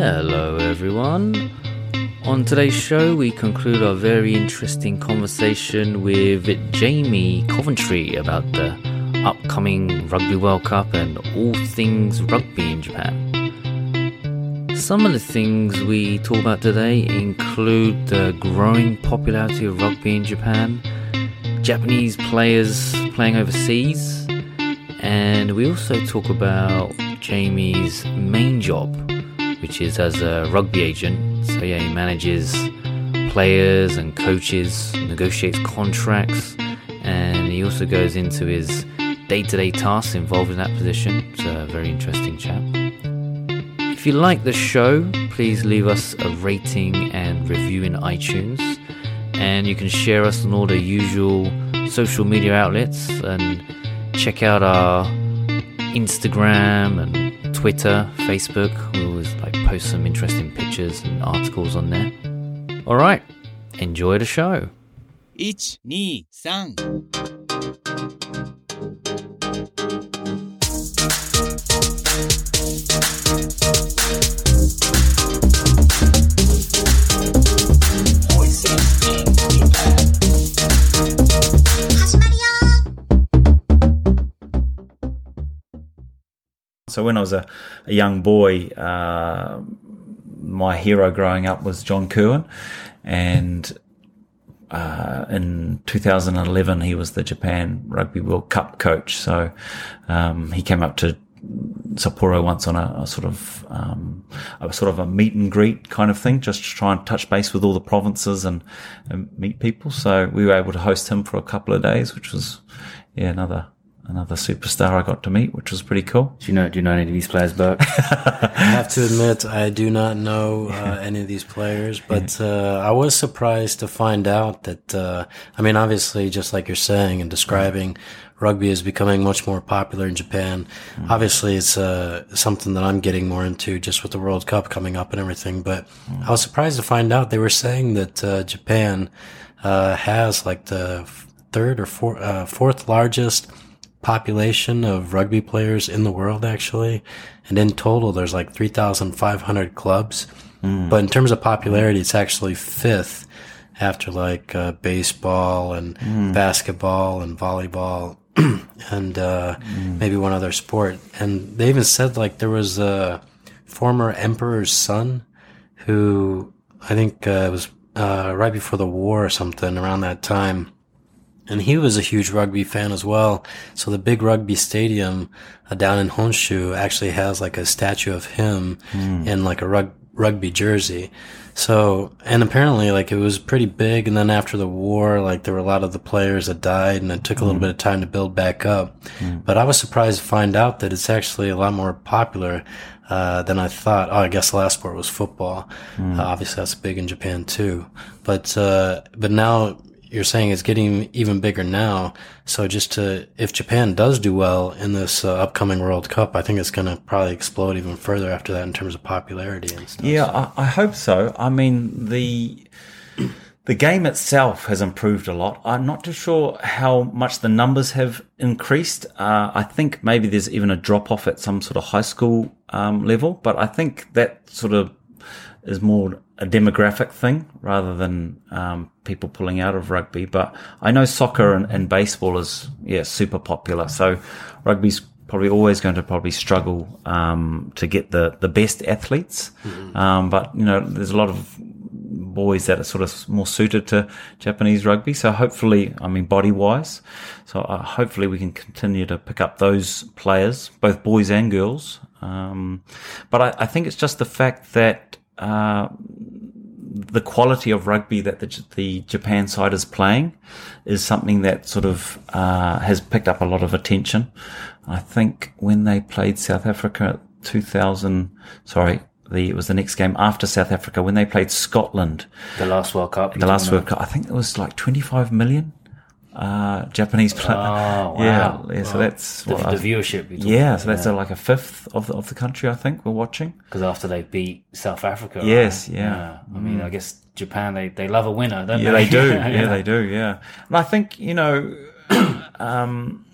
Hello, everyone. On today's show, we conclude our very interesting conversation with Jamie Coventry about the upcoming Rugby World Cup and all things rugby in Japan. Some of the things we talk about today include the growing popularity of rugby in Japan, Japanese players playing overseas, and we also talk about Jamie's main job, which is as a rugby agent. So, yeah, he manages players and coaches, negotiates contracts, and he also goes into his day to day tasks involved in that position. It's a very interesting chap. If you like the show, please leave us a rating and review in iTunes. And you can share us on all the usual social media outlets and check out our Instagram and Twitter, Facebook. We always like post some interesting pictures and articles on there. All right, enjoy the show. 1、2、3。So when I was a, a young boy, uh, my hero growing up was John Kirwan, and uh, in 2011 he was the Japan Rugby World Cup coach. So um, he came up to Sapporo once on a, a sort of um, a sort of a meet and greet kind of thing, just to try and touch base with all the provinces and, and meet people. So we were able to host him for a couple of days, which was yeah another another superstar I got to meet, which was pretty cool. Do you know? Do you know any of these players, Burke? I have to admit, I do not know uh, any of these players, but uh, I was surprised to find out that, uh, I mean, obviously, just like you're saying and describing, rugby is becoming much more popular in Japan. Obviously, it's uh, something that I'm getting more into just with the World Cup coming up and everything, but I was surprised to find out they were saying that uh, Japan uh, has like the third or four, uh, fourth largest population of rugby players in the world actually. And in total there's like 3500 clubs. But in terms of popularity it's actually fifth after like uh, baseball and basketball and volleyball and uh, maybe one other sport. And they even said like there was a former emperor's son who i think uh, was uh, right before the war or something around that time and he was a huge rugby fan as well. So the big rugby stadium uh, down in Honshu actually has like a statue of him in like a rug- rugby jersey. So, and apparently like it was pretty big. And then after the war, like there were a lot of the players that died and it took a little bit of time to build back up. But I was surprised to find out that it's actually a lot more popular. Uh, than I thought. Oh, I guess the last sport was football. Uh, obviously, that's big in Japan too. But uh, but now you're saying it's getting even bigger now. So just to, if Japan does do well in this uh, upcoming World Cup, I think it's going to probably explode even further after that in terms of popularity and stuff. Yeah, I, I hope so. I mean, the the game itself has improved a lot. I'm not too sure how much the numbers have increased. Uh, I think maybe there's even a drop off at some sort of high school um, level, but I think that sort of is more a demographic thing rather than um, people pulling out of rugby. But I know soccer and, and baseball is yeah super popular. So rugby's probably always going to probably struggle um, to get the the best athletes. Um, but you know, there's a lot of boys that are sort of more suited to Japanese rugby. So hopefully, I mean, body wise, so uh, hopefully we can continue to pick up those players, both boys and girls. Um, but I, I think it's just the fact that uh, the quality of rugby that the, the Japan side is playing is something that sort of uh, has picked up a lot of attention. I think when they played South Africa 2000, sorry, the, it was the next game after South Africa when they played Scotland. The last World Cup. The last World Cup, I think it was like 25 million uh, Japanese players. Oh, wow. Yeah, yeah. So that's The, the viewership. yeah. So that's uh like a fifth of the of the country. I think we're watching. Because after they beat South Africa. Yes, right? yeah. Mm. I mean, I guess Japan, they, they love a winner, don't Yeah, they? they do. yeah, they do. Yeah, and I think you know, um,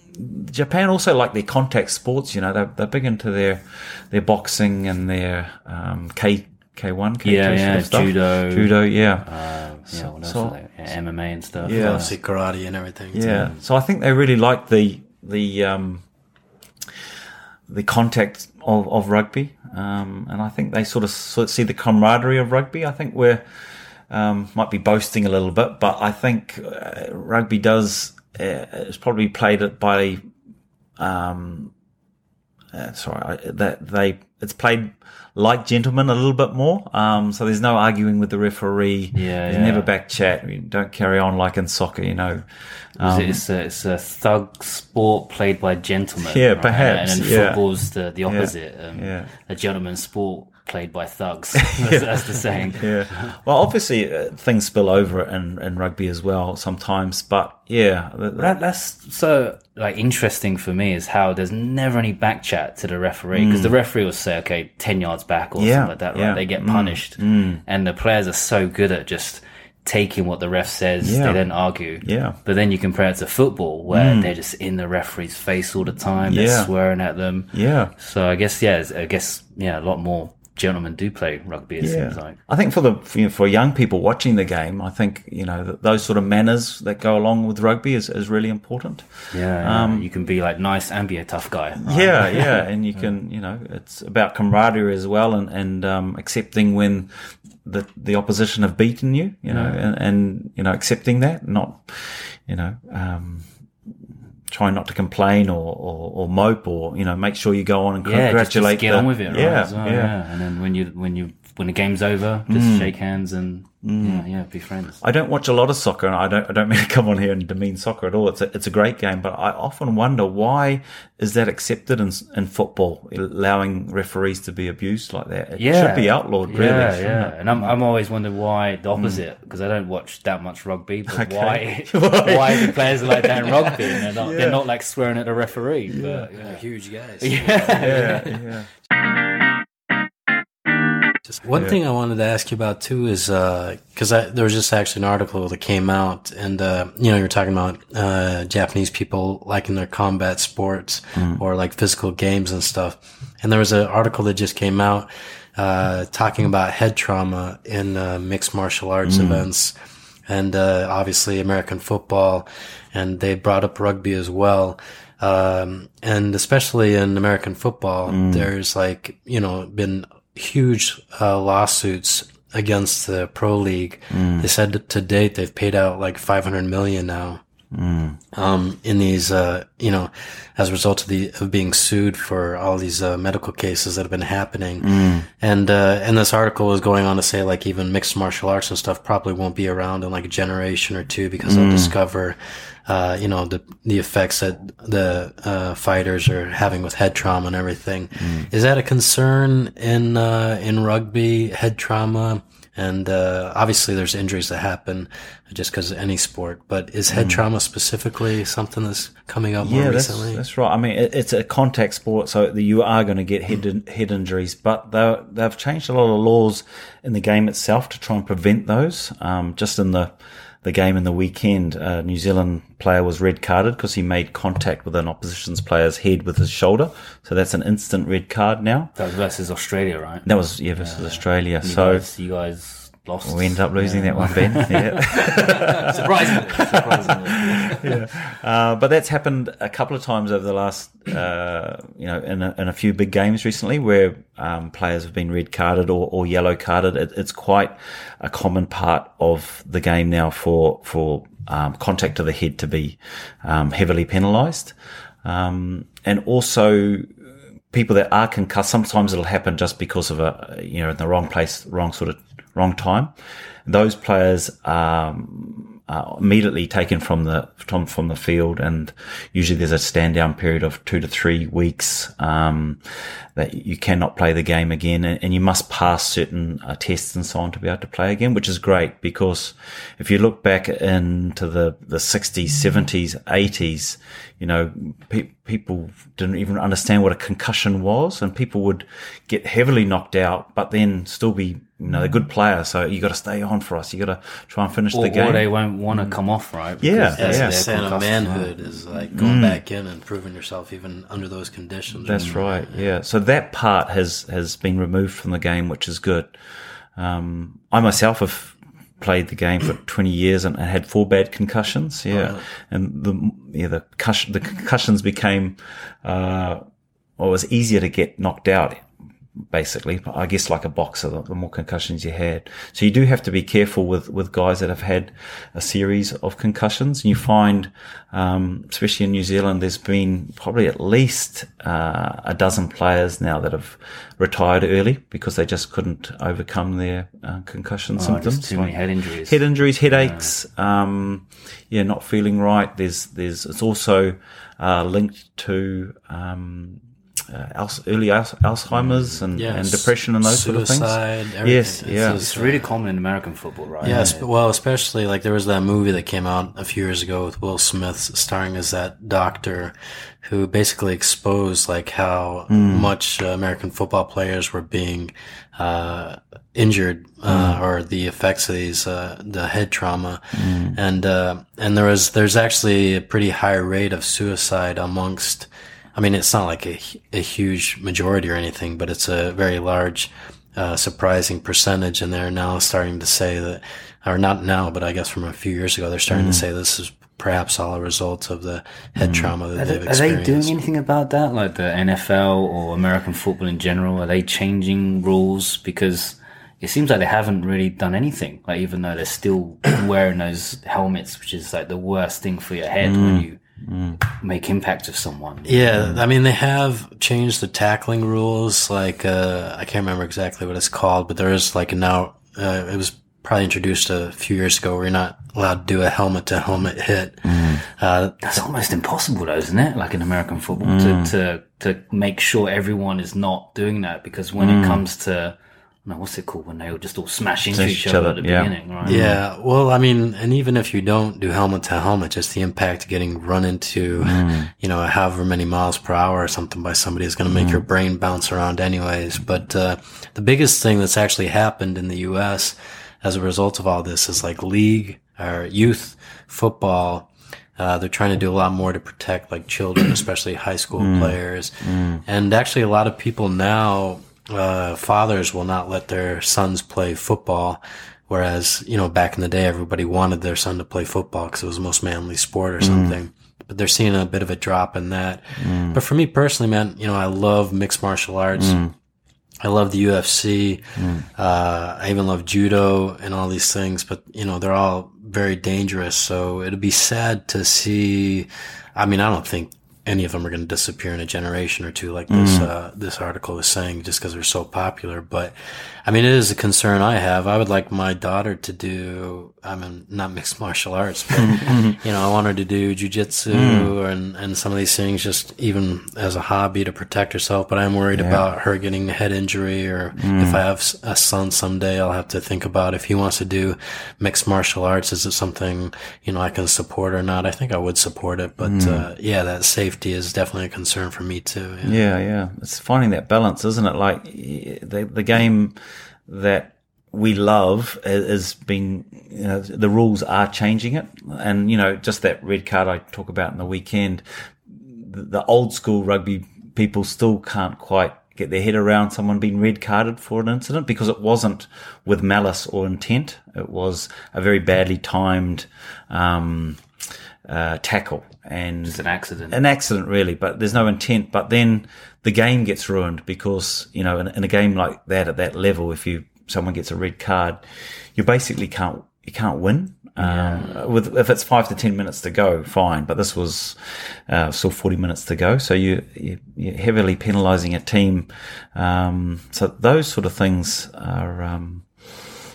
Japan also like their contact sports. You know, they're they're big into their their boxing and their um, K K1, K2 Yeah, sort yeah, of stuff. judo. Judo, yeah. Uh, yeah, what else so- are they? Yeah, MMA and stuff. Yeah. Obviously karate and everything. too. Yeah. So I think they really like the the um, the contact of, of rugby, um, and I think they sort of, sort of see the camaraderie of rugby. I think we're um, might be boasting a little bit, but I think uh, rugby does uh, is probably played it by um, uh, sorry I, that they it's played like gentlemen a little bit more. Um, so there's no arguing with the referee. Yeah, there's yeah. never back chat. You don't carry on like in soccer, you know. Um, it's, a, it's a thug sport played by gentlemen. Yeah, right? perhaps, And then yeah. football's the, the opposite. Um, yeah. A gentleman's sport played by thugs. That's, that's the saying. yeah. Well, obviously uh, things spill over in, in rugby as well sometimes, but yeah, the- That, that's so like interesting for me is how there's never any back chat to the referee because the referee will say, okay, 10 yards back or Mm. Yeah, something like that, right? yeah, They get mm, punished. And the players are so good at just taking what the ref says. Yeah. They don't argue. Yeah. Mm. But then you compare it to football where they're just in the referee's face all the time. They're Yeah. swearing at them. yeah. So I guess, yeah, I guess, yeah, a lot more gentlemen do play rugby, it seems like. I think for the for, you know, for young people watching the game, I think you know th those sort of manners that go along with rugby is, is really important. Yeah. yeah. you can be like nice and be a tough guy. right? Um, Yeah, yeah, and you can, you know, it's about camaraderie as well, and and um, accepting when the the opposition have beaten you, you know, and, and you know accepting that, not, you know, um, trying not to complain or, or, or mope or you know make sure you go on and Yeah, just, congratulate. just get the- on with it, right? Yeah, as well, yeah. Yeah. And then when you when you when the game's over, just shake hands and yeah, yeah, be friends. I don't watch a lot of soccer, and I don't. I don't mean to come on here and demean soccer at all. It's a, it's a great game, but I often wonder why is that accepted in in football, allowing referees to be abused like that? It Yeah, should be outlawed, really. yeah, yeah. it? Mm. And I'm I'm always wondering why the opposite because I don't watch that much rugby, but Okay. why Why? the players are like that in rugby? And they're not Yeah. they're not like swearing at a referee, but yeah. They're huge guys. Yeah, yeah. Just one thing I wanted to ask you about too is because there was just actually an article that came out, and uh, you know you're talking about uh, Japanese people liking their combat sports or like physical games and stuff, and there was an article that just came out uh, talking about head trauma in uh, mixed martial arts events, and uh, obviously American football, and they brought up rugby as well. Um, and especially in American football, there's like, you know, been huge uh, lawsuits against the pro league. They said that to date they've paid out like 500 million now. Um, in these, uh, you know, as a result of the of being sued for all these uh, medical cases that have been happening, and uh, and this article is going on to say like even mixed martial arts and stuff probably won't be around in like a generation or two because they'll discover, uh, you know, the the effects that the uh, fighters are having with head trauma and everything. Is that a concern in uh, in rugby head trauma? And uh, obviously, there's injuries that happen just because of any sport. But is head trauma specifically something that's coming up more Yeah, that's, recently? that's right. I mean, it, it's a contact sport, so you are going to get head in, head injuries. But they they've changed a lot of laws in the game itself to try and prevent those. Um, just in the the game in the weekend, a New Zealand player was red carded because he made contact with an opposition's player's head with his shoulder. So that's an instant red card now. That was versus Australia, right? That was yeah versus Australia. You So guys, you guys lost. we ended up losing that one, Ben. Yeah. surprisingly. surprisingly. Uh, but that's happened a couple of times over the last, uh, you know, in a, in a few big games recently where um, players have been red carded or, or yellow carded. It, it's quite a common part of the game now for for um, contact to the head to be um, heavily penalised, um, and also people that are concussed. Sometimes it'll happen just because of a you know in the wrong place, wrong sort of wrong time. Those players um, are immediately taken from the from, from the field, and usually there's a stand down period of two to three weeks um, that you cannot play the game again, and, and you must pass certain uh, tests and so on to be able to play again, which is great because if you look back into the the 60s, 70s, 80s, you know, pe- people didn't even understand what a concussion was, and people would get heavily knocked out, but then still be, you know, a good player. So you got to stay on for us. You got to try and finish Or, the game. or they won't want to come off, right? Yeah, Because yeah. they're- That's they're the sign of concussed, manhood is like going back in and proving yourself even under those conditions. That's right. Yeah. So that part has has been removed from the game, which is good. Um, I myself have played the game for 20 years and, and had four bad concussions. Yeah. And the yeah the concussion, the concussions became uh, well, it was easier to get knocked out. Basically, I guess like a boxer, the, the more concussions you had. So you do have to be careful with, with guys that have had a series of concussions. And you find, um, especially in New Zealand, there's been probably at least uh, a dozen players now that have retired early because they just couldn't overcome their uh, concussion Oh, symptoms. too many head injuries. head injuries, headaches, um, yeah, not feeling right. There's, there's, it's also, uh, linked to, um, uh, Al- early Al- Alzheimer's and, Yeah, and depression and those sort of things. everything. Yes, It's yeah. just- It's really common in American football, right? Yes, well, especially like there was that movie that came out a few years ago with Will Smith starring as that doctor who basically exposed like how much uh, American football players were being uh, injured uh, or the effects of these uh, the head trauma, and uh, and there was there's actually a pretty high rate of suicide amongst. I mean, it's not like a, a huge majority or anything, but it's a very large, uh, surprising percentage. And they're now starting to say that, or not now, but I guess from a few years ago, they're starting to mm. say this is perhaps all a result of the head mm. trauma that Are they've they, are they doing anything about that? Like the NFL or American football in general? Are they changing rules? Because it seems like they haven't really done anything. Like even though they're still wearing those helmets, which is like the worst thing for your head when mm. you make impact of someone. Yeah, I mean they have changed the tackling rules. Like uh, I can't remember exactly what it's called, but there is like now uh, it was probably introduced a few years ago where you're not allowed to do a helmet to helmet hit. Uh, That's almost impossible, though, isn't it? Like in American football, to, to to make sure everyone is not doing that. Because when it comes to, no, what's it called when they all just all smash into each each other other, at the yeah. beginning, right? Yeah, well, I mean, and even if you don't do helmet to helmet, just the impact getting run into, you know, however many miles per hour or something by somebody is going to make your brain bounce around anyways. But, uh, the biggest thing that's actually happened in the U.S. as a result of all this is like league or youth football. Uh, they're trying to do a lot more to protect like children, especially high school players. And actually a lot of people now, uh, fathers will not let their sons play football. Whereas, you know, back in the day, everybody wanted their son to play football because it was the most manly sport or something. But they're seeing a bit of a drop in that. But for me personally, man, you know, I love mixed martial arts. I love the UFC. Uh, I even love judo and all these things, but you know, they're all very dangerous. So it'd be sad to see. I mean, I don't think any of them are going to disappear in a generation or two, like this, mm. uh, this article is saying, just because they're so popular. But I mean, it is a concern I have. I would like my daughter to do, I mean, not mixed martial arts, but, mm-hmm. you know, I want her to do jujitsu mm. and, and some of these things just even as a hobby to protect herself. But I'm worried about her getting a head injury or if mm. I have a son someday, I'll have to think about if he wants to do mixed martial arts. Is it something, you know, I can support or not? I think I would support it. But, uh, yeah, that safety is definitely a concern for me too. Yeah. Yeah, yeah. It's finding that balance, isn't it? Like the the game that we love has been, you know, the rules are changing it, and you know, just that red card I talk about in the weekend, the, the old school rugby people still can't quite get their head around someone being red carded for an incident because it wasn't with malice or intent. It was a very badly timed um, uh, tackle and It's an accident. an accident really, but there's no intent. But then the game gets ruined because you know in, in a game like that at that level, if you someone gets a red card, you basically can't you can't win. Um, with if it's five to ten minutes to go, fine. But this was uh, still forty minutes to go, so you, you you're heavily penalising a team. Um, so those sort of things are um,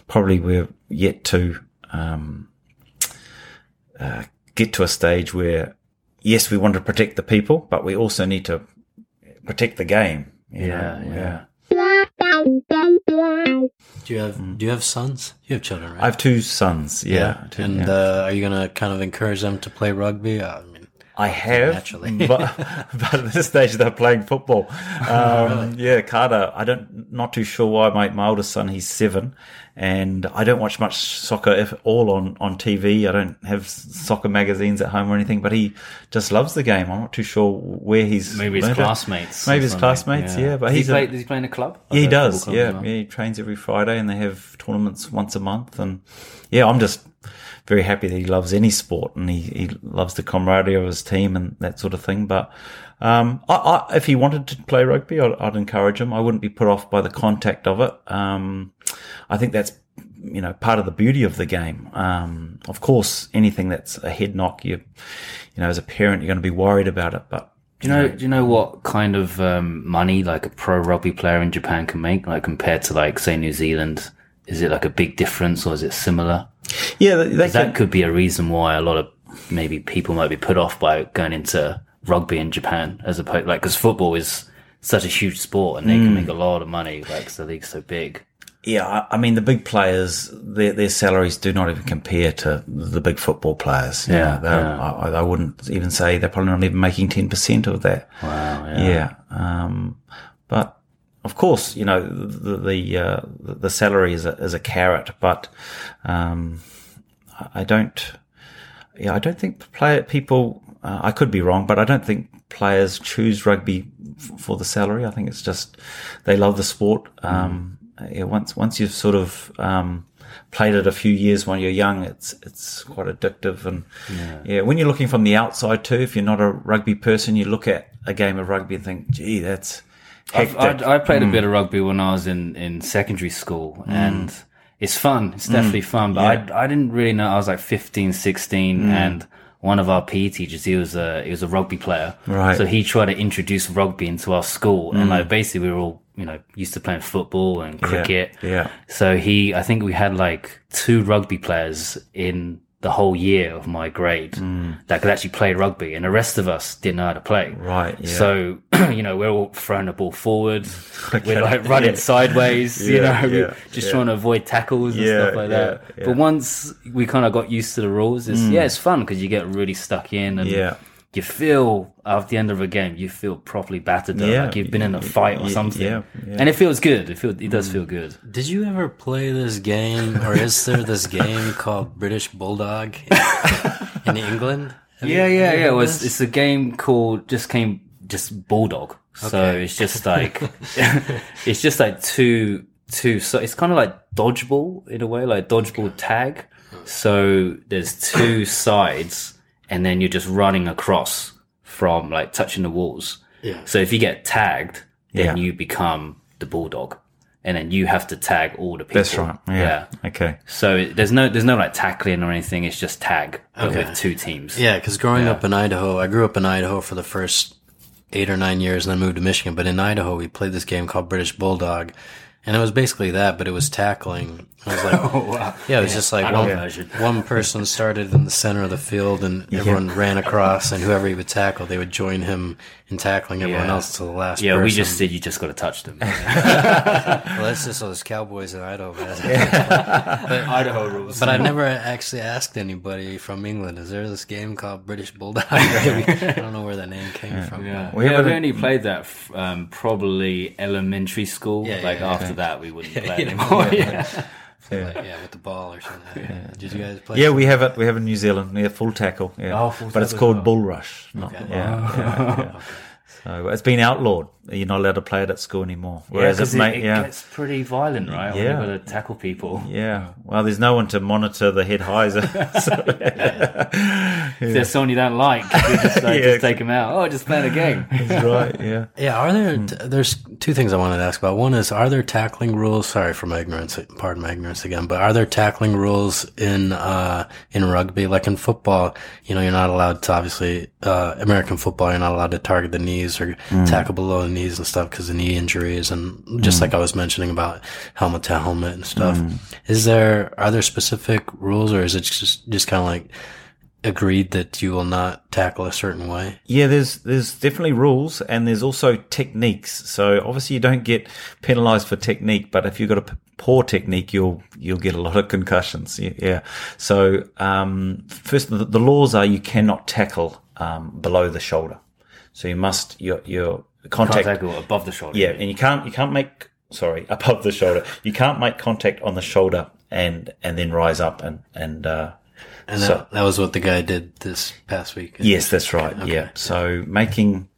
probably we're yet to um, uh, get to a stage where yes, we want to protect the people, but we also need to protect the game. you Yeah, know? yeah. Do you have, do you have sons? You have children, right? I have two sons. Yeah, two- and yeah. uh, are you gonna kind of encourage them to play rugby? I mean, I have, Naturally. but, but at this stage they're playing football. Um, Yeah, Carter. I don't, not too sure why. My, my oldest son, he's seven, and I don't watch much soccer if at all on on TV. I don't have soccer magazines at home or anything, but he just loves the game. I'm not too sure where he's Maybe his classmates. Maybe his classmates. Yeah, but does he's he a- does he play in a club? yeah, he does. club Yeah, well? yeah, he trains every Friday, and they have tournaments once a month. And yeah, I'm just very happy that he loves any sport and he, he loves the camaraderie of his team and that sort of thing. But um, I, I, if he wanted to play rugby, I'd, I'd encourage him. I wouldn't be put off by the contact of it. Um, I think that's you know part of the beauty of the game. Um, of course, anything that's a head knock, you you know, as a parent, you're going to be worried about it, but. Do you know? Do you know what kind of um, money like a pro rugby player in Japan can make, like compared to like say New Zealand? Is it like a big difference, or is it similar? Yeah, they can, That could be a reason why a lot of maybe people might be put off by going into rugby in Japan, as opposed like because football is such a huge sport and they Mm. can make a lot of money, like the league's so big. Yeah, I- I mean the big players, their their salaries do not even compare to the big football players. Yeah, yeah. I, I wouldn't even say they're probably not even making ten percent of that. Wow. Yeah. Yeah, um, but of course, you know the the uh, the salary is a, is a carrot, but um, I- don't. Yeah, I don't think play people. Uh, I could be wrong, but I don't think players choose rugby f- for the salary. I think it's just they love the sport. Um, yeah, once once you've sort of um, played it a few years when you're young, it's it's quite addictive. And yeah. when you're looking from the outside too, if you're not a rugby person, you look at a game of rugby and think, "Gee, that's hectic." I, I played a bit hmm. of rugby when I was in, in secondary school hmm. and it's fun. It's definitely hmm. fun, but I, I didn't really know. I was like 15, 16 and one of our PE teachers, he was a, he was a rugby player. Right. So he tried to introduce rugby into our school and like basically we were all, you know, used to playing football and cricket. yeah. So he, I think we had like two rugby players in the whole year of my grade mm. that could actually play rugby and the rest of us didn't know how to play. Right, yeah. So, you know, we're all throwing the ball forward. Okay, We're like running yeah. sideways, you know, yeah, just yeah. trying to avoid tackles and Yeah, stuff like that. yeah. But once we kind of got used to the rules, it's, mm. yeah, it's fun because you get really stuck in and Yeah. You feel at the end of a game, you feel properly battered, Yeah, like you've been in a fight or something. yeah, yeah. And it feels good. It feels, it does mm. feel good. Did you ever play this game, or is there this game called British Bulldog in England? Have you- Yeah, yeah, yeah. It heard was, it's a game called just came just bulldog. So it's just like it's just like two two. So it's kind of like dodgeball in a way, like dodgeball tag. So there's two sides, and then you're just running across from like touching the walls. Yeah. So if you get tagged, then Yeah. you become the bulldog, and then you have to tag all the people. That's right. Yeah. Okay. So there's no there's no like tackling or anything. It's just tag Okay. with two teams. Yeah, because growing up in Idaho, I grew up in Idaho for the first eight or nine years, and then moved to Michigan. But in Idaho, we played this game called British Bulldog, and it was basically that, but it was tackling. I was like, Oh wow. yeah, it was just like one, one person started in the center of the field, and everyone ran across, and whoever he would tackle, they would join him in tackling everyone Yeah. else to the last. Yeah, person. we just said you just got to touch them. Well, that's just those cowboys in Idaho. man. Idaho rules. But I've never actually asked anybody from England. Is there this game called British Bulldog? I don't know where that name came from. yeah, We we, haven't- we only played that f- um, probably elementary school. Yeah, like yeah, after that, we wouldn't play yeah. anymore. Yeah. Like, yeah, with the ball or something. Did you guys play? Yeah, we have it. We have in New Zealand. Yeah, full tackle. Yeah, Oh, full but it's tackle as called well. bull rush. Not, oh. yeah, yeah, yeah. So it's been outlawed. You're not allowed to play it at school anymore. Whereas because it, it, may, it yeah, gets pretty violent, right? When Yeah. you've got to tackle people. yeah. Well, there's no one to monitor the head highs. So- If there's someone you don't like, you just, like, Yeah. just take them out. Oh, just playing a game. That's right. Yeah. Yeah, are there? There's two things I wanted to ask about. One is, are there tackling rules? Sorry for my ignorance. Pardon my ignorance again. But are there tackling rules in uh in rugby, like in football? You know, you're not allowed to obviously uh American football. You're not allowed to target the knees or tackle below knees and stuff because of knee injuries and just like I was mentioning about helmet to helmet and stuff. Is there are there specific rules or is it just just kind of like agreed that you will not tackle a certain way? Yeah, there's there's definitely rules and there's also techniques. So obviously you don't get penalised for technique, but if you've got a p- poor technique, you'll you'll get a lot of concussions. Yeah. yeah. So um, first, the, the laws are you cannot tackle um, below the shoulder. So you must your your contact, Can't above the shoulder. yeah, and you can't you can't make sorry above the shoulder. You can't make contact on the shoulder and and then rise up and and uh, And So- that, that was what the guy did this past week. Yes, that's right. Yeah. So making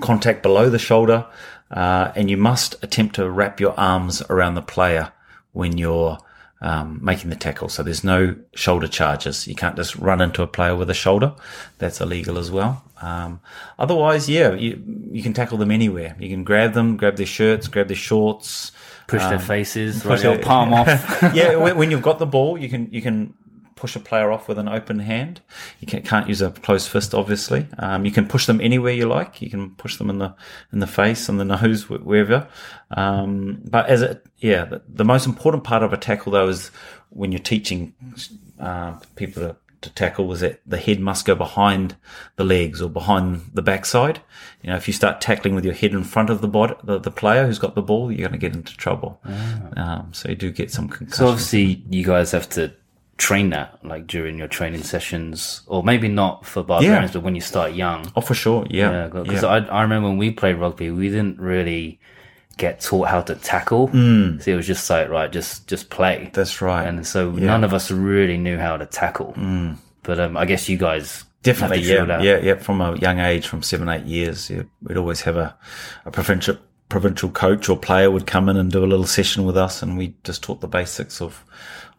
contact below the shoulder, uh, and you must attempt to wrap your arms around the player when you're um, making the tackle. So there's no shoulder charges. You can't just run into a player with a shoulder. That's illegal as well. Um, otherwise, yeah, you you can tackle them anywhere. You can grab them, grab their shirts, grab their shorts, Push their faces, push their palm off. yeah, when, when you've got the ball, you can you can push a player off with an open hand. You can, can't use a closed fist, obviously. Um, you can push them anywhere you like. You can push them in the in the face, in the nose, wherever. Um, but as it, yeah, the, the most important part of a tackle though is when you're teaching uh, people to, to tackle is that the head must go behind the legs or behind the backside. You know, if you start tackling with your head in front of the body, the, the player who's got the ball, you're going to get into trouble. Um, so you do get some concussions. So obviously, you guys have to train that, like during your training sessions, or maybe not for barbarians, but when you start young. Oh, for sure. Yeah. Yeah, because yeah. I, I remember when we played rugby, we didn't really get taught how to tackle. Hmm. So it was just like, right, just just play. That's right. and so none of us really knew how to tackle. But um, I guess you guys. Definitely, have to drill yeah, yeah, yeah. From a young age, from seven, eight years, yeah, we'd always have a, a provincial provincial coach or player would come in and do a little session with us, and we just taught the basics of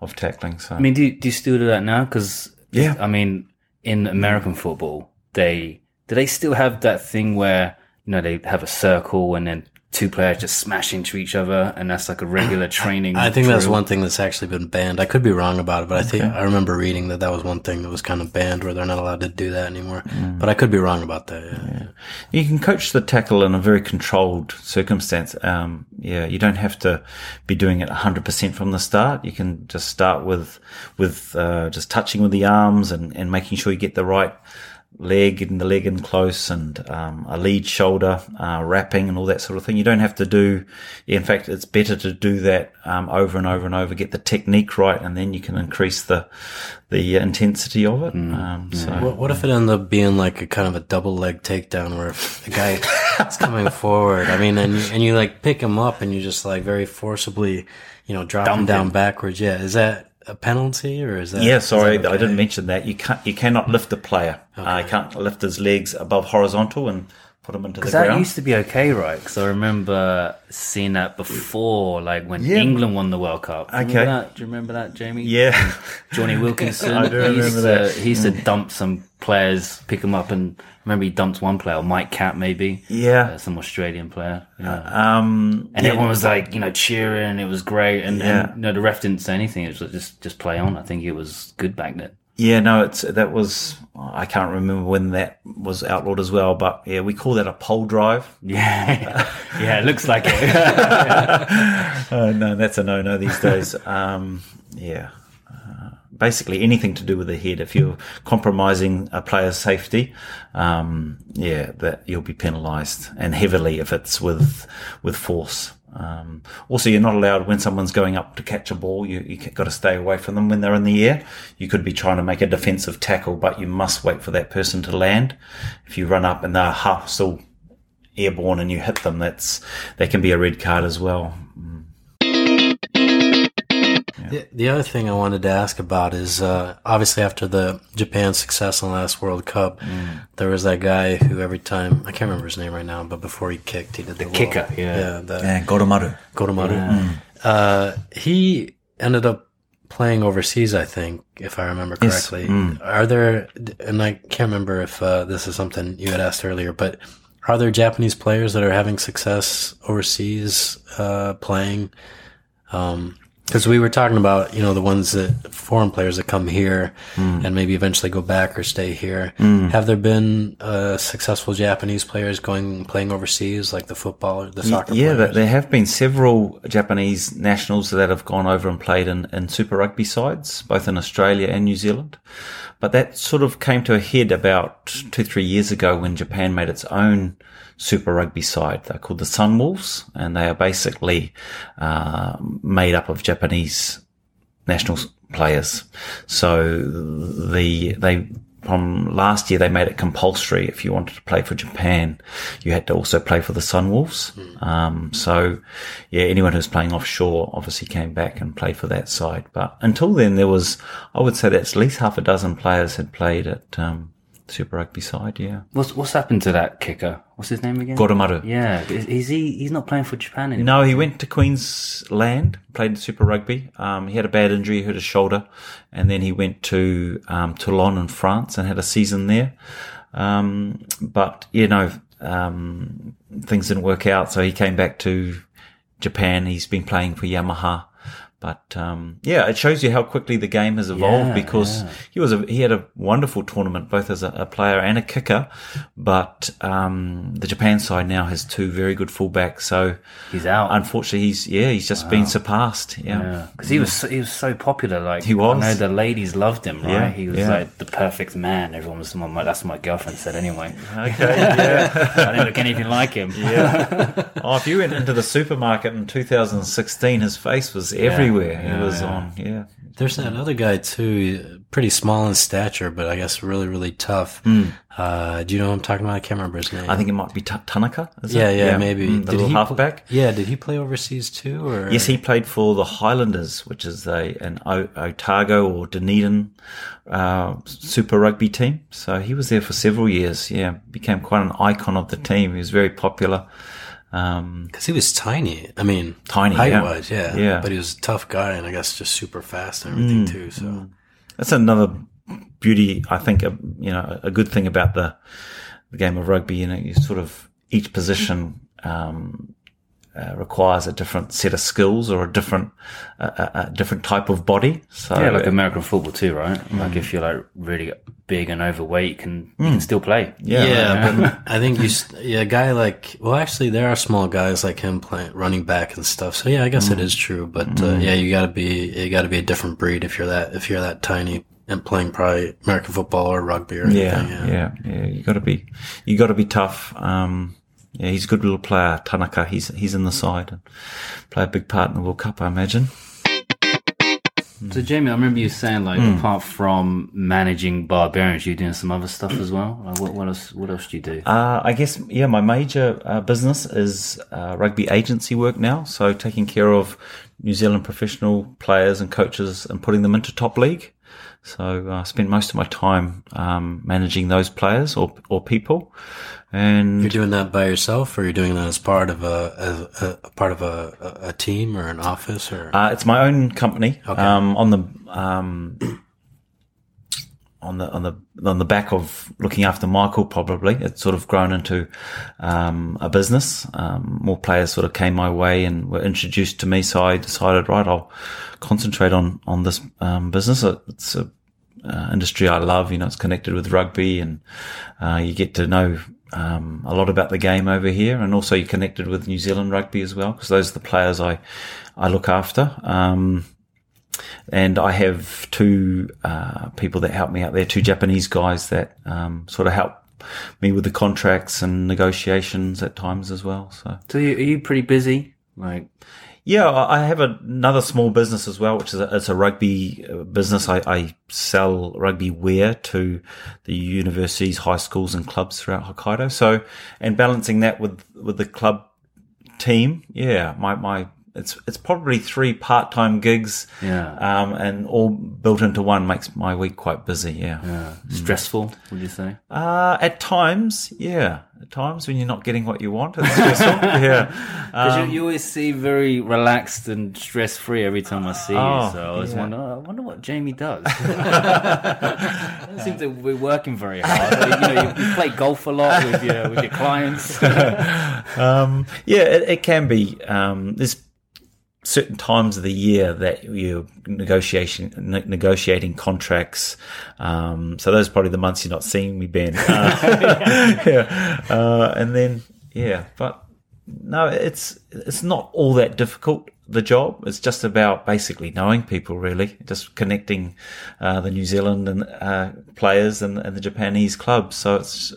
of tackling. So I mean, do do you still do that now? Because Yeah. I mean, in American football, they do they still have that thing where you know they have a circle and then two players just smash into each other, and that's like a regular training. I think that's one thing that's actually been banned. I could be wrong about it, but I think I remember reading that that was one thing that was kind of banned where they're not allowed to do that anymore. Mm. But I could be wrong about that. Yeah. you can coach the tackle in a very controlled circumstance. Um, yeah, you don't have to be doing it 100% from the start. You can just start with with uh, just touching with the arms and, and making sure you get the right leg, getting the leg in close and um, a lead shoulder, uh, wrapping and all that sort of thing. You don't have to do, in fact, it's better to do that um, over and over and over, get the technique right, and then you can increase the the intensity of it. Um, so, What, what if it ended up being like a kind of a double leg takedown where if the guy is coming forward, I mean, and you, and you like pick him up and you just like very forcibly, you know, drop him down him. backwards. Yeah. Is that a penalty or is that? Yeah, sorry, that I didn't mention that. You can't, you cannot lift a player. Uh, you can't lift his legs above horizontal and put him into the Because that used to be okay, right? Because I remember seeing that before, like when Yeah. England won the World Cup. Remember Okay. that? Do you remember that, Jamie? yeah, Jonny Wilkinson. I do he used remember to, that. He used to dump some players, pick them up, and remember he dumped one player, Mike Catt, maybe. yeah. Uh, some Australian player. Yeah. Um, and everyone was like, you know, cheering. It was great. And, Yeah. and you know, the ref didn't say anything. It was just, just play on. I think it was good back then. Yeah, no, it's that was. I can't remember when that was outlawed as well, but yeah, we call that a pole drive. Yeah. yeah, it looks like it. Uh, no, that's a no-no these days. Um, yeah. Uh, Basically, anything to do with the head. If you're compromising a player's safety, um, yeah, that you'll be penalised and heavily if it's with with force. Um, also, you're not allowed when someone's going up to catch a ball. You you got to stay away from them when they're in the air. You could be trying to make a defensive tackle, but you must wait for that person to land. If you run up and they're half still airborne and you hit them, that's that can be a red card as well. The, the other thing I wanted to ask about is uh, obviously after the Japan success in the last World Cup, there was that guy who every time I can't remember his name right now, but before he kicked, he did the, kicker, wall. yeah. yeah, the And Goromaru. Goromaru. Uh, he ended up playing overseas, I think, if I remember Yes. correctly. Are there, and I can't remember if uh, this is something you had asked earlier, but are there Japanese players that are having success overseas uh, playing? Because we were talking about, you know, the ones that foreign players that come here and maybe eventually go back or stay here. Have there been uh, successful Japanese players going playing overseas, like the football or the soccer Yeah, players? there- there have been several Japanese nationals that have gone over and played in, in Super Rugby sides, both in Australia and New Zealand. But that sort of came to a head about two, three years ago when Japan made its own Super Rugby side. They're called the Sunwolves, and they are basically uh, made up of Japanese national players. So the they from last year, they made it compulsory. If you wanted to play for Japan, you had to also play for the Sunwolves. Um, so yeah, anyone who's playing offshore obviously came back and played for that side. But until then, there was, I would say that at least half a dozen players had played at, um, Super Rugby side. Yeah. What's what's happened to that kicker? What's his name again? Goromaru. Yeah, is, is he? He's not playing for Japan anymore. No, he went to Queensland, played Super Rugby. Um, he had a bad injury, hurt his shoulder, and then he went to um, Toulon in France and had a season there. Um, but you know, um, things didn't work out, so he came back to Japan. He's been playing for Yamaha. But um, yeah, it shows you how quickly the game has evolved Yeah, because yeah. he was a, he had a wonderful tournament both as a, a player and a kicker. But um, the Japan side now has two very good fullbacks, so He's out. unfortunately he's yeah he's just been surpassed. Yeah. Yeah, because he was so, he was so popular. Like He was. I know the ladies loved him. Right, Yeah, he was yeah. like the perfect man. Everyone was my that's what my girlfriend said anyway. Okay. Yeah. I didn't look anything like him. yeah. Oh, if you went into the supermarket in 2016, his face was everywhere. Yeah, he was yeah. on. Yeah. There's that other guy too, pretty small in stature, but I guess really, really tough. Uh, do you know what I'm talking about? I can't remember his name. I think it might be Ta Tanaka. Is yeah, it? yeah, maybe. Mm, the Did little he pl- halfback. yeah, did he play overseas too? Or Yes, he played for the Highlanders, which is a an o- Otago or Dunedin uh, Super Rugby team. So he was there for several years. Yeah, became quite an icon of the team. He was very popular. Um, Because he was tiny. I mean, Tiny, height yeah. wise, yeah. Yeah. But he was a tough guy, and I guess just super fast and everything Mm, too. So that's another beauty. I think uh, you know a good thing about the the game of rugby. You know, you sort of each position um, uh, requires a different set of skills or a different uh, a, a different type of body. So Yeah, like American football too, right? Like if you're like really big and overweight, you can you can still play. yeah, yeah, but I think you, s- yeah, a guy like, well, actually, there are small guys like him playing running back and stuff. So yeah, I guess it is true. But uh, yeah, you gotta be, you gotta be a different breed if you're that, if you're that tiny and playing probably American football or rugby or yeah, anything. yeah, yeah. You got to be you got to be tough. Um, yeah, he's a good little player, Tanaka. He's he's in the side and play a big part in the World Cup, I imagine. So Jamie, I remember you saying like apart from managing barbarians, you're doing some other stuff as well. Like what, what else? What else do you do? Uh, I guess, yeah, my major uh, business is uh, rugby agency work now. So taking care of New Zealand professional players and coaches and putting them into top league. So uh, I spend most of my time um, managing those players or, or people. And You're doing that by yourself, or you're doing that as part of a, a, a part of a, a, team or an office, or Uh, it's my own company. Um, on the um, on the on the on the back of looking after Michael, probably it's sort of grown into um, a business. Um, more players sort of came my way and were introduced to me, so I decided, right, I'll concentrate on on this um, business. It's a uh, industry I love. You know, it's connected with rugby, and uh, you get to know um, a lot about the game over here, and also you're connected with New Zealand rugby as well, because those are the players I I look after. Um, and I have two uh, people that help me out there, two Japanese guys that um, sort of help me with the contracts and negotiations at times as well. So. So you, are you pretty busy? Like Yeah, I have another small business as well, which is a, it's a rugby uh, business. I, I sell rugby wear to the universities, high schools, and clubs throughout Hokkaido. So, and balancing that with with the club team, yeah, my my it's it's probably three part time gigs, Yeah. um, and all built into one makes my week quite busy. Yeah, uh, stressful? Would you say? uh, at times, yeah, at times when you're not getting what you want, it's stressful. yeah, Because Um, you, you always seem very relaxed and stress free every time I see Oh, you. So I always yeah. wonder, oh, I wonder what Jamie does. Doesn't seem to be working very hard. You know, you, you play golf a lot with your with your clients. um, yeah, it, it can be. Um, there's certain times of the year that you're negotiation ne- negotiating contracts. Um, so those are probably the months you're not seeing me, Ben. Uh, yeah, uh, and then yeah, but no, it's it's not all that difficult. The job it's just about basically knowing people, really, just connecting uh, the New Zealand and uh, players and, and the Japanese clubs. So it's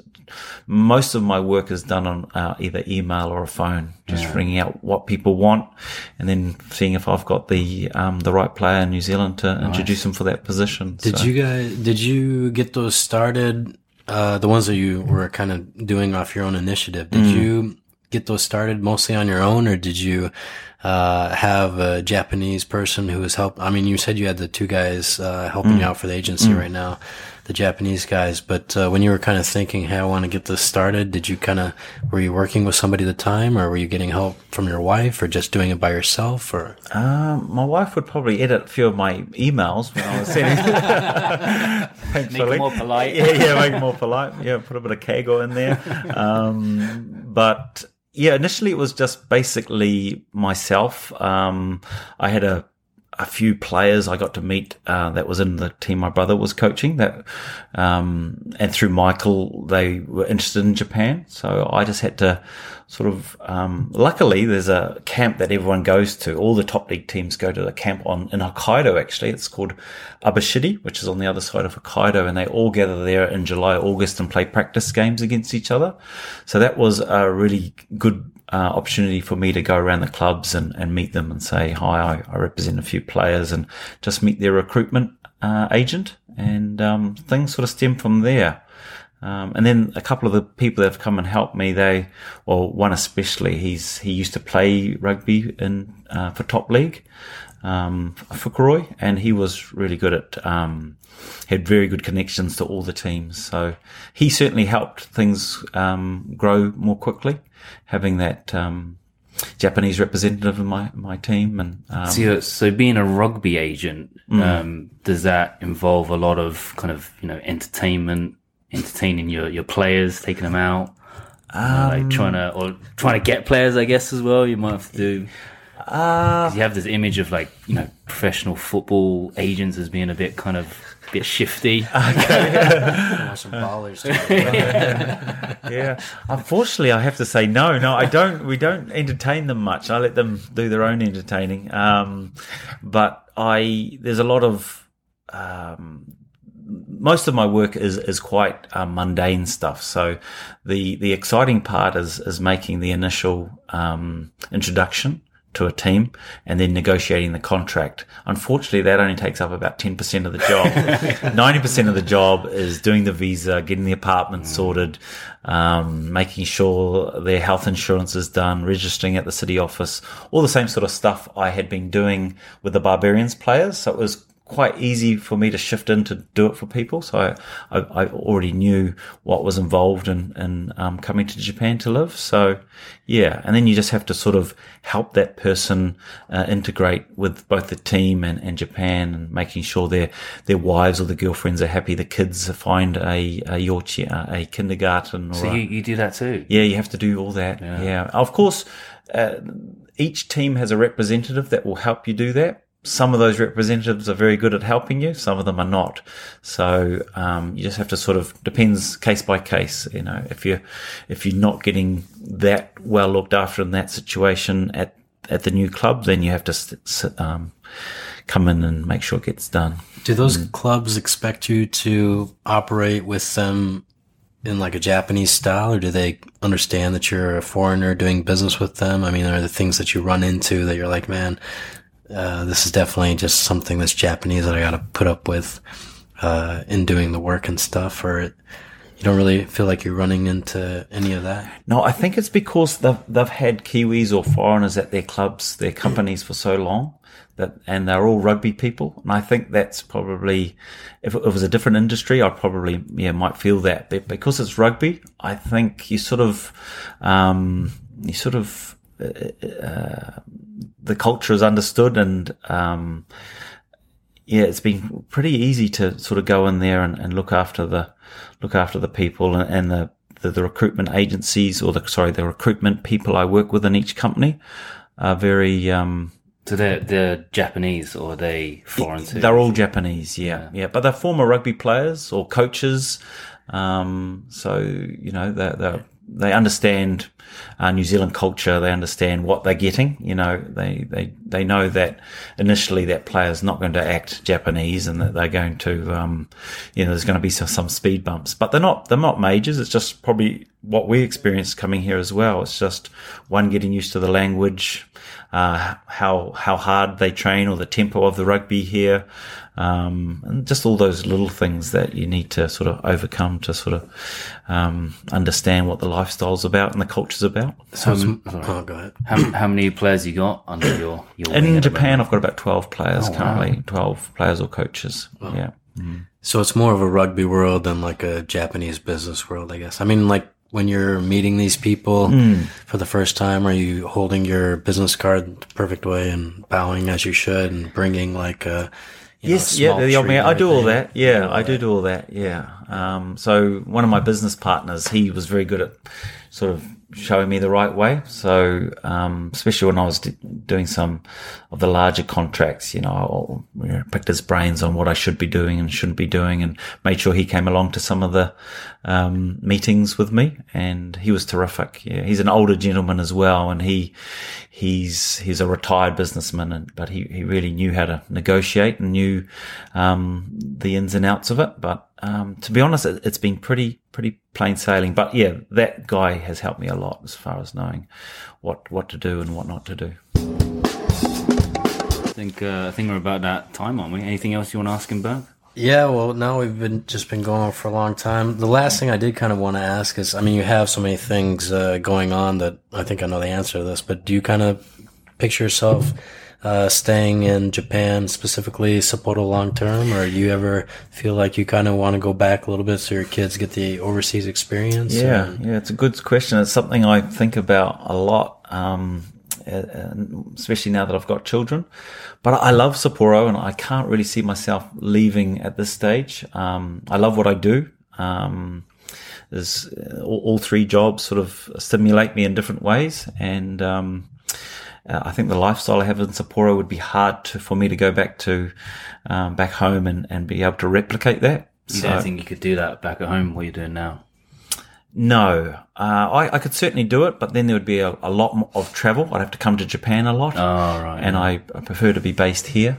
most of my work is done on uh, either email or a phone, just ringing out what people want, and then seeing if I've got the um, the right player in New Zealand to introduce them for that position. Did So- you guys? Did you get those started? Uh, the ones that you were kind of doing off your own initiative. Did you get those started mostly on your own, or did you uh, have a Japanese person who was help? I mean, you said you had the two guys uh, helping you out for the agency right now, the Japanese guys. But uh, when you were kind of thinking, "Hey, I want to get this started," did you kind of were you working with somebody at the time, or were you getting help from your wife, or just doing it by yourself, or? Um, my wife would probably edit a few of my emails when I was sending. Thankfully. it more polite. Yeah, yeah, make it more polite. Yeah, put a bit of keigo in there. Um, but yeah, initially it was just basically myself. Um, I had a a few players I got to meet uh, that was in the team my brother was coaching that um, and through Michael they were interested in Japan. So I just had to sort of um, luckily there's a camp that everyone goes to. All the top league teams go to the camp on in Hokkaido actually. It's called Abashiri which is on the other side of Hokkaido and they all gather there in July August and play practice games against each other. So that was a really good uh, opportunity for me to go around the clubs and, and meet them and say hi. I, I represent a few players and just meet their recruitment uh, agent, and um, things sort of stem from there. Um, and then a couple of the people that have come and helped me, they, well, one especially, he's he used to play rugby in uh, for top league, um, Fukuroi, and he was really good at, um, had very good connections to all the teams. So he certainly helped things um, grow more quickly, having that um, Japanese representative in my my team. And um, So, so being a rugby agent, um, does that involve a lot of kind of you know entertainment, entertaining your your players, taking them out, you know, like trying to or trying to get players, I guess as well. You might have to do. Uh, 'cause you have this image of like you know professional football agents as being a bit kind of a bit shifty. some ballers. yeah. Unfortunately, I have to say no. No, I don't. We don't entertain them much. I let them do their own entertaining. Um, but I there's a lot of um, most of my work is is quite uh, mundane stuff. So the the exciting part is is making the initial um, introduction to a team and then negotiating the contract. Unfortunately, that only takes up about 10% of the job. 90% of the job is doing the visa, getting the apartment sorted, um, making sure their health insurance is done, registering at the city office, all the same sort of stuff I had been doing with the Barbarians players. So it was quite easy for me to shift in to do it for people. So I, I, I already knew what was involved in, in um, coming to Japan to live. So yeah, and then you just have to sort of help that person uh, integrate with both the team and, and Japan and making sure their their wives or the girlfriends are happy. The kids find a a yochi, a, a kindergarten. Or So you, you do that too. yeah, you have to do all that. Yeah. Of course, uh, each team has a representative that will help you do that. Some of those representatives are very good at helping you. Some of them are not. So, um, you just have to sort of depends case by case. You know, if you, if you're not getting that well looked after in that situation at, at the new club, then you have to, um, come in and make sure it gets done. Do those clubs expect you to operate with them in like a Japanese style, or do they understand that you're a foreigner doing business with them? I mean, are there things that you run into that you're like, man, uh, this is definitely just something that's Japanese that I got to put up with uh, in doing the work and stuff, or it, you don't really feel like you're running into any of that? No, I think it's because they've they've had Kiwis or foreigners at their clubs, their companies for so long that, and they're all rugby people. And I think that's probably, if it was a different industry, I probably yeah might feel that. But because it's rugby, I think you sort of, um, you sort of, uh, uh, the culture is understood and. Um, yeah, it's been pretty easy to sort of go in there and, and look after the look after the people and, and the, the the recruitment agencies or the sorry the recruitment people I work with in each company are very um So they're they're Japanese or they foreign they're all Japanese yeah yeah but they're former rugby players or coaches um so you know they're they're they understand uh, New Zealand culture. They understand what they're getting. You know, they they they know that initially that player's not going to act Japanese and that they're going to, um, you know, there's going to be some, some speed bumps, but they're not they're not majors. It's just probably what we experienced coming here as well. It's just one getting used to the language, uh, how how hard they train or the tempo of the rugby here, um, and just all those little things that you need to sort of overcome to sort of um, understand what the lifestyle's about and the culture's about. So Um, oh, go ahead. How, how many players you got under your your In Japan. I've got about twelve players Oh, wow. currently, twelve players or coaches. Yeah. So it's more of a rugby world than like a Japanese business world, I guess. I mean, like when you're meeting these people Hmm. for the first time, are you holding your business card the perfect way and bowing as you should and bringing like a Yes, know, yeah, the old man. I do all that. Yeah, I do do all that. Yeah. Um, so one of my business partners, he was very good at sort of showing me the right way. So, um, especially when I was d- doing some of the larger contracts, you know, I you know, picked his brains on what I should be doing and shouldn't be doing and made sure he came along to some of the, um, meetings with me and he was terrific. Yeah. He's an older gentleman as well. And he, he's, he's a retired businessman and, but he, he really knew how to negotiate and knew, um, the ins and outs of it. But, um, to be honest, it, it's been pretty, pretty plain sailing. But yeah, that guy has helped me a lot as far as knowing what, what to do and what not to do. I think uh, I think we're about that time, aren't we? Anything else you want to ask him, Berg? Yeah, well, now we've been just been going for a long time. The last thing I did kind of want to ask is, I mean, you have so many things uh, going on that I think I know the answer to this, but do you kind of picture yourself uh, staying in Japan, specifically Sapporo, long term, or do you ever feel like you kind of want to go back a little bit so your kids get the overseas experience? Yeah, Or- yeah, it's a good question. It's something I think about a lot, um, especially now that I've got children. But I love Sapporo, and I can't really see myself leaving at this stage. Um, I love what I do. Um, there's uh, all, all three jobs sort of stimulate me in different ways, and um, uh, I think the lifestyle I have in Sapporo would be hard to, for me to go back to um, back home and, and be able to replicate that. You So- don't think you could do that back at home? What you're doing now? No, uh, I, I could certainly do it, but then there would be a, a lot of travel. I'd have to come to Japan a lot, Oh, right. and I, I prefer to be based here.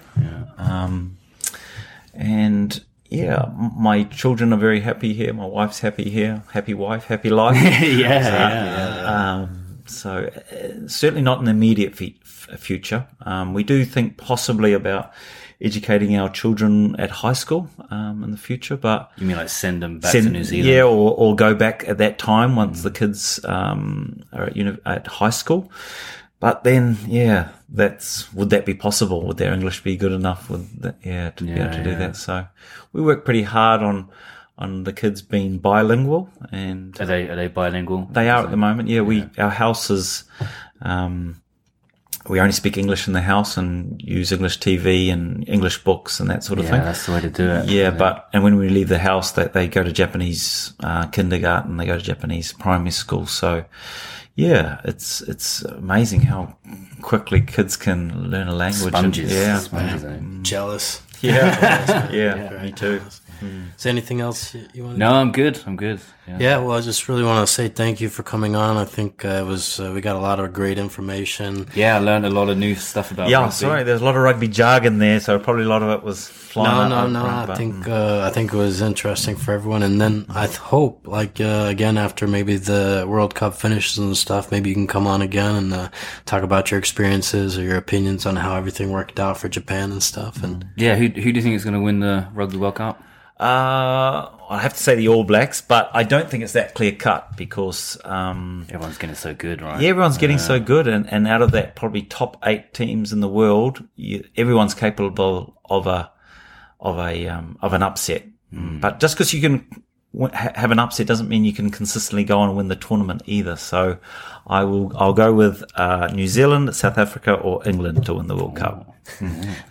Um, and yeah, my children are very happy here. My wife's happy here. Happy wife, happy life. yeah, yeah. Um, so uh, certainly not in the immediate fe- future. Um, we do think possibly about educating our children at high school um, in the future, but You mean like send them back send- to New Zealand? Yeah, or, or go back at that time once the kids um, are at, uni- at high school. But then, yeah, that's would that be possible? Would their English be good enough? Would that, yeah, to be able to do that? So we work pretty hard on on the kids being bilingual, and Are they are they bilingual? they are at the moment. Yeah, we our house is. Um, we only speak English in the house and use English TV and English books and that sort of Yeah, thing. that's the way to do it. Yeah, but and when we leave the house, they they go to Japanese uh, kindergarten, they go to Japanese primary school. So, yeah, it's it's amazing how quickly kids can learn a language. and- sponges. yeah, sponges. eh? Jealous. yeah, yeah, me too. Is there anything else you, you want to No, I'm good. I'm good. Yeah. Yeah, well, I just really want to say thank you for coming on. I think uh, it was uh, we got a lot of great information. Yeah, I learned a lot of new stuff about. Yeah, rugby. sorry, there's a lot of rugby jargon there, so probably a lot of it was flying. No, no, no. front, I but- think uh, I think it was interesting for everyone. And then I th- hope, like uh, again, after maybe the World Cup finishes and stuff, maybe you can come on again and uh, talk about your experiences or your opinions on how everything worked out for Japan and stuff. And Yeah, who who do you think is going to win the Rugby World Cup? Uh, I have to say the All Blacks, but I don't think it's that clear cut because um, Everyone's getting so good, right? Yeah, everyone's getting so good, and, and out of that probably top eight teams in the world, you, everyone's capable of a of a um, of an upset. But just because you can w- have an upset doesn't mean you can consistently go on and win the tournament either. So I will I'll go with uh, New Zealand, South Africa, or England to win the World Cup. Do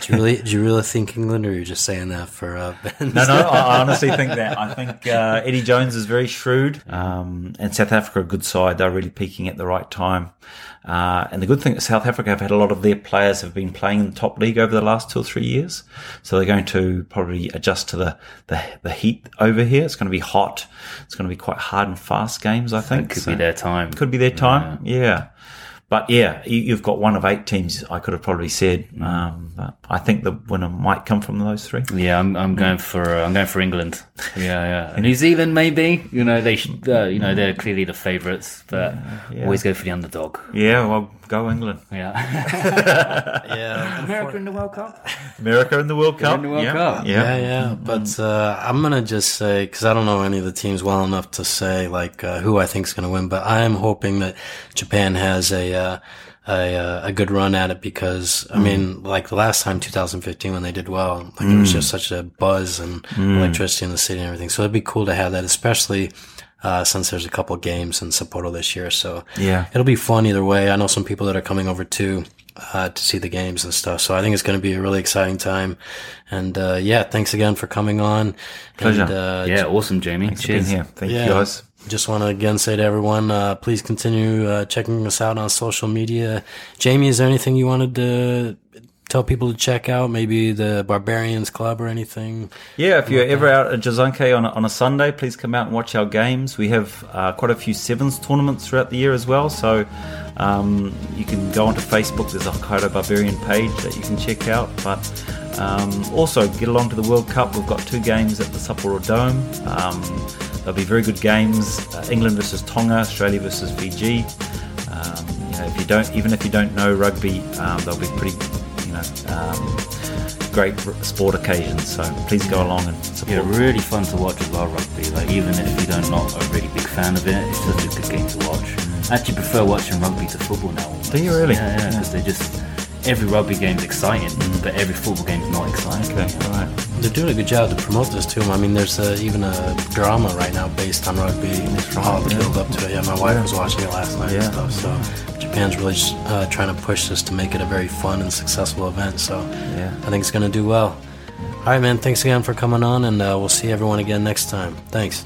you really, do you really think England, or are you're just saying that for uh, Ben? No, no, I honestly think that. I think uh, Eddie Jones is very shrewd, um, and South Africa a good side. They're really peaking at the right time. Uh, and the good thing is South Africa have had a lot of their players have been playing in the top league over the last two or three years. So they're going to probably adjust to the, the, the heat over here. It's going to be hot. It's going to be quite hard and fast games, I think. It could So- be their time. Could be their time. Yeah. But yeah, you- you've got one of eight teams. I could have probably said, um, I think the winner might come from those three. Yeah, I'm, I'm going for uh, I'm going for England. Yeah, yeah. New Zealand maybe. You know they should, uh, you know they're clearly the favourites, but always go for the underdog. Yeah, well, go England. Yeah. yeah, America in the World Cup. America in the World Cup. in the World yeah. Cup. Yeah. Yeah, yeah, but uh, I'm gonna just say because I don't know any of the teams well enough to say like uh, who I think is gonna win, but I am hoping that Japan has a uh, a uh, a good run at it because I mean, like the last time 2015 when they did well, like it was just such a buzz and electricity in the city and everything. So it'd be cool to have that, especially. Uh, since there's a couple games in Sapporo this year, so Yeah. it'll be fun either way. I know some people that are coming over too uh, to see the games and stuff, so I think it's going to be a really exciting time. And uh, yeah, thanks again for coming on. Pleasure. And, uh, Yeah, awesome, Jamie. For being Cheers. here. Thank yeah. you guys. Just want to again say to everyone, uh, please continue uh, checking us out on social media. Jamie, is there anything you wanted to tell people to check out? Maybe the Barbarians Club or anything? Yeah, if you're ever out at Jozankei on a, on a Sunday, please come out and watch our games. We have uh, quite a few sevens tournaments throughout the year as well, so um, you can go onto Facebook. There's a Hokkaido Barbarian page that you can check out. But um, also get along to the World Cup. We've got two games at the Sapporo Dome. Um, there'll be very good games: uh, England versus Tonga, Australia versus Fiji. Um, you know, if you don't, even if you don't know rugby, um, they'll be pretty, you know. Um, Great sport occasions, so please go along and support. Yeah, really fun to watch as well, rugby. Like even if you don't not a really big fan of it, it's such a good game to watch. I actually prefer watching rugby to football now. almost. Do you really? Yeah, yeah. Because they just every rugby game's exciting, but every football game's not exciting. Okay, all right. They're doing a good job to promote this too. I mean, there's uh even a drama right now based on rugby. All the build up to it. Yeah, my wife was watching it last night Yeah. and stuff. So Japan's really uh, trying to push this to make it a very fun and successful event. So Yeah. I think it's going to do well. All right, man. Thanks again for coming on, and uh, we'll see everyone again next time. Thanks.